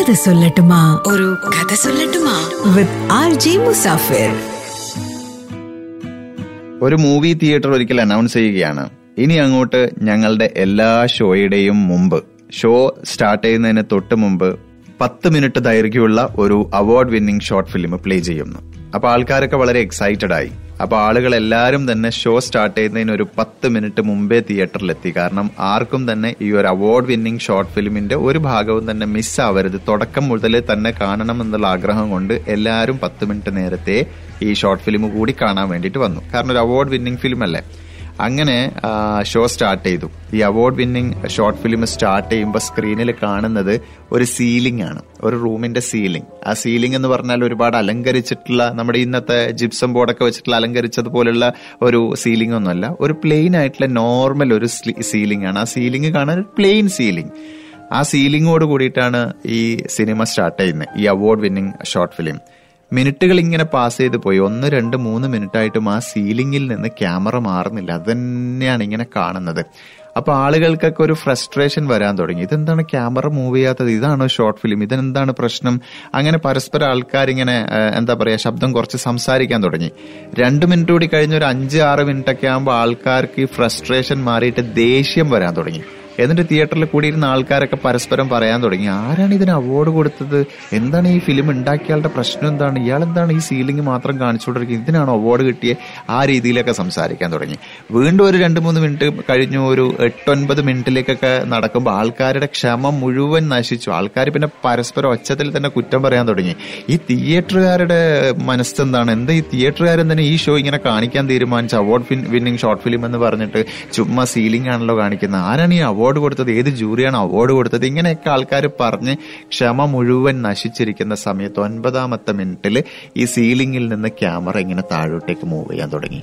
കഥ സൊല്ലട്ടുമാ. ഒരു കഥ സൊല്ലട്ടുമാ. വിത്ത് ആർ ജി മുസാഫിർ ഒരു മൂവി തിയേറ്റർ ഒരിക്കൽ അനൗൺസ് ചെയ്യുകയാണ്. ഇനി അങ്ങോട്ട് ഞങ്ങളുടെ എല്ലാ ഷോയുടെയും മുമ്പ് ഷോ സ്റ്റാർട്ട് ചെയ്യുന്നതിന് തൊട്ട് മുമ്പ് പത്ത് മിനിറ്റ് ദൈർഘ്യമുള്ള ഒരു award winning short film play ചെയ്യുന്നു. അപ്പൊ ആൾക്കാരൊക്കെ വളരെ എക്സൈറ്റഡ് ആയി. അപ്പൊ ആളുകൾ എല്ലാവരും തന്നെ ഷോ സ്റ്റാർട്ട് ചെയ്യുന്നതിന് ഒരു പത്ത് മിനിറ്റ് മുമ്പേ തിയേറ്ററിലെത്തി കാരണം ആർക്കും തന്നെ ഈ ഒരു അവാർഡ് വിന്നിംഗ് ഷോർട്ട് ഫിലിമിന്റെ ഒരു ഭാഗവും തന്നെ മിസ്സാവരുത് തുടക്കം മുതൽ തന്നെ കാണണം എന്നുള്ള ആഗ്രഹം കൊണ്ട് എല്ലാവരും പത്ത് മിനിറ്റ് നേരത്തെ ഈ ഷോർട്ട് ഫിലിം കൂടി കാണാൻ വേണ്ടിയിട്ട് വന്നു. കാരണം ഒരു അവാർഡ് വിന്നിംഗ് ഫിലിം അല്ലേ? അങ്ങനെ ഷോ സ്റ്റാർട്ട് ചെയ്തു. ഈ award winning short film start ചെയ്യുമ്പോൾ സ്ക്രീനിൽ കാണുന്നത് ഒരു സീലിംഗ് ആണ്. ഒരു റൂമിന്റെ സീലിംഗ് ആ സീലിംഗ് എന്ന് പറഞ്ഞാൽ ഒരുപാട് അലങ്കരിച്ചിട്ടുള്ള നമ്മുടെ ഇന്നത്തെ ജിപ്സം ബോർഡൊക്കെ വെച്ചിട്ടുള്ള അലങ്കരിച്ചതുപോലുള്ള ഒരു സീലിംഗ് ഒന്നുമല്ല. ഒരു പ്ലെയിൻ ആയിട്ടുള്ള നോർമൽ ഒരു സീലിംഗ് ആണ്. ആ സീലിംഗ് കാണാൻ ഒരു പ്ലെയിൻ സീലിംഗ് ആ സീലിംഗോട് കൂടിയിട്ടാണ് ഈ സിനിമ സ്റ്റാർട്ട് ചെയ്യുന്നത്. ഈ അവാർഡ് വിന്നിംഗ് ഷോർട്ട് ഫിലിം മിനിറ്റുകൾ ഇങ്ങനെ പാസ് ചെയ്ത് പോയി. ഒന്ന് രണ്ട് മൂന്ന് മിനിറ്റ് ആയിട്ടും ആ സീലിംഗിൽ നിന്ന് ക്യാമറ മാറുന്നില്ല. അത് തന്നെയാണ് ഇങ്ങനെ കാണുന്നത്. അപ്പൊ ആളുകൾക്കൊക്കെ ഒരു ഫ്രസ്ട്രേഷൻ വരാൻ തുടങ്ങി. ഇതെന്താണ് ക്യാമറ മൂവ് ചെയ്യാത്തത്? ഇതാണോ ഷോർട്ട് ഫിലിം ഇതെന്താണ് പ്രശ്നം? അങ്ങനെ പരസ്പരം ആൾക്കാർ ഇങ്ങനെ എന്താ പറയാ ശബ്ദം കുറച്ച് സംസാരിക്കാൻ തുടങ്ങി. രണ്ട് മിനിറ്റ് കൂടി കഴിഞ്ഞ ഒരു അഞ്ച് ആറ് മിനിറ്റ് ഒക്കെ ആകുമ്പോൾ ആൾക്കാർക്ക് ഫ്രസ്ട്രേഷൻ മാറിയിട്ട് ദേഷ്യം വരാൻ തുടങ്ങി. എന്നിട്ട് തിയേറ്ററിൽ കൂടിയിരുന്ന ആൾക്കാരൊക്കെ പരസ്പരം പറയാൻ തുടങ്ങി. ആരാണ് ഇതിന് അവാർഡ് കൊടുത്തത്? എന്താണ് ഈ ഫിലിം ഉണ്ടാക്കിയാളുടെ പ്രശ്നം എന്താണ്? ഇയാൾ എന്താണ് ഈ സീലിംഗ് മാത്രം കാണിച്ചുകൊണ്ടിരിക്കുന്നത് ഇതിനാണ് അവാർഡ് കിട്ടിയ? ആ രീതിയിലൊക്കെ സംസാരിക്കാൻ തുടങ്ങി. വീണ്ടും ഒരു രണ്ട് മൂന്ന് മിനിറ്റ് കഴിഞ്ഞു. ഒരു എട്ടൊൻപത് മിനിറ്റിലേക്കൊക്കെ നടക്കുമ്പോൾ ആൾക്കാരുടെ ക്ഷമ മുഴുവൻ നശിച്ചു. ആൾക്കാർ പിന്നെ പരസ്പരം ഒച്ചത്തിൽ തന്നെ കുറ്റം പറയാൻ തുടങ്ങി. ഈ തിയേറ്ററുകാരുടെ മനസ്സെന്താണ് എന്താ ഈ തിയേറ്ററുകാരൻ തന്നെ ഈ ഷോ ഇങ്ങനെ കാണിക്കാൻ തീരുമാനിച്ച അവാർഡ് വിന്നിംഗ് ഷോർട്ട് ഫിലിം എന്ന് പറഞ്ഞിട്ട് ചുമ്മാ സീലിംഗ് ആണല്ലോ കാണിക്കുന്നത്. ആരാണ് ഈ അവാർഡ് കൊടുത്തത് ഏത് ജൂറിയാണ് അവാർഡ് കൊടുത്തത്? ഇങ്ങനെയൊക്കെ ആൾക്കാർ പറഞ്ഞ് ക്ഷമ മുഴുവൻ നശിച്ചിരിക്കുന്ന സമയത്ത് ഒൻപതാമത്തെ മിനിറ്റിൽ ഈ സീലിംഗിൽ നിന്ന് ക്യാമറ ഇങ്ങനെ താഴോട്ടേക്ക് മൂവ് ചെയ്യാൻ തുടങ്ങി.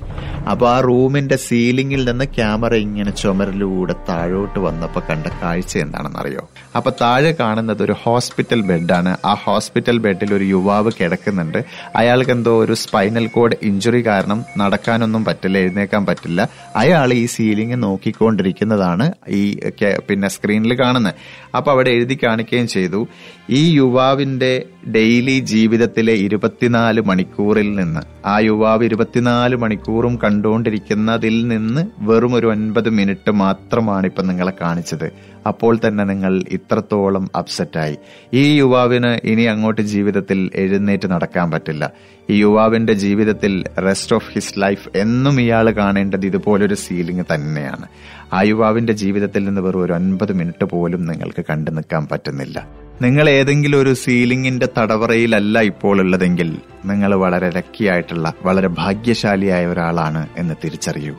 അപ്പൊ ആ റൂമിന്റെ സീലിംഗിൽ നിന്ന് ക്യാമറ ഇങ്ങനെ ചുമരിലൂടെ താഴോട്ട് വന്നപ്പോൾ കണ്ട കാഴ്ച എന്താണെന്നറിയോ? അപ്പൊ താഴെ കാണുന്നത് ഒരു ഹോസ്പിറ്റൽ ബെഡാണ് ആ ഹോസ്പിറ്റൽ ബെഡിൽ ഒരു യുവാവ് കിടക്കുന്നുണ്ട്. അയാൾക്ക് എന്തോ ഒരു സ്പൈനൽ കോഡ് ഇഞ്ചുറി കാരണം നടക്കാനൊന്നും പറ്റില്ല എഴുന്നേക്കാൻ പറ്റില്ല. അയാൾ ഈ സീലിംഗ് നോക്കിക്കൊണ്ടിരിക്കുന്നതാണ് ഈ പിന്നെ സ്ക്രീനിൽ കാണുന്നത്. അപ്പോൾ അവിടെ എഴുതി കാണിക്കുകയും ചെയ്തു. ഈ യുവാവിന്റെ ഡെയിലി ജീവിതത്തിലെ ഇരുപത്തിനാല് മണിക്കൂറിൽ നിന്ന് ആ യുവാവ് ഇരുപത്തിനാല് മണിക്കൂറും കണ്ടുകൊണ്ടിരിക്കുന്നതിൽ നിന്ന് വെറും ഒരു ഒൻപത് മിനിറ്റ് മാത്രമാണ് ഇപ്പം നിങ്ങളെ കാണിച്ചത്. അപ്പോൾ തന്നെ നിങ്ങൾ ഇത്രത്തോളം അപ്സെറ്റായി. ഈ യുവാവിന് ഇനി അങ്ങോട്ട് ജീവിതത്തിൽ എഴുന്നേറ്റ് നടക്കാൻ പറ്റില്ല. ഈ യുവാവിന്റെ ജീവിതത്തിൽ റെസ്റ്റ് ഓഫ് ഹിസ് ലൈഫ് എന്നും ഇയാൾ കാണേണ്ടത് ഇതുപോലൊരു സീലിംഗ് തന്നെയാണ്. ആ യുവാവിന്റെ ജീവിതത്തിൽ നിന്ന് വെറും ഒരു ഒൻപത് മിനിറ്റ് പോലും നിങ്ങൾക്ക് കണ്ടു നിൽക്കാൻ പറ്റുന്നില്ല. നിങ്ങൾ ഏതെങ്കിലും ഒരു സീലിംഗിന്റെ തടവറയിലല്ല ഇപ്പോൾ ഉള്ളതെങ്കിൽ നിങ്ങൾ വളരെ ലക്കിയായിട്ടുള്ള വളരെ ഭാഗ്യശാലിയായ ഒരാളാണ് എന്ന് തിരിച്ചറിയൂ.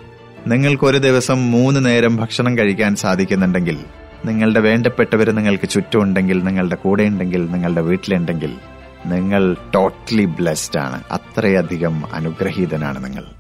നിങ്ങൾക്കൊരു ദിവസം മൂന്ന് നേരം ഭക്ഷണം കഴിക്കാൻ സാധിക്കുന്നുണ്ടെങ്കിൽ നിങ്ങളുടെ വേണ്ടപ്പെട്ടവർ നിങ്ങൾക്ക് ചുറ്റുമുണ്ടെങ്കിൽ നിങ്ങളുടെ കൂടെ ഉണ്ടെങ്കിൽ നിങ്ങളുടെ വീട്ടിലുണ്ടെങ്കിൽ നിങ്ങൾ ടോട്ടലി ബ്ലെസ്ഡ് ആണ്. അത്രയധികം അനുഗ്രഹീതനാണ് നിങ്ങൾ.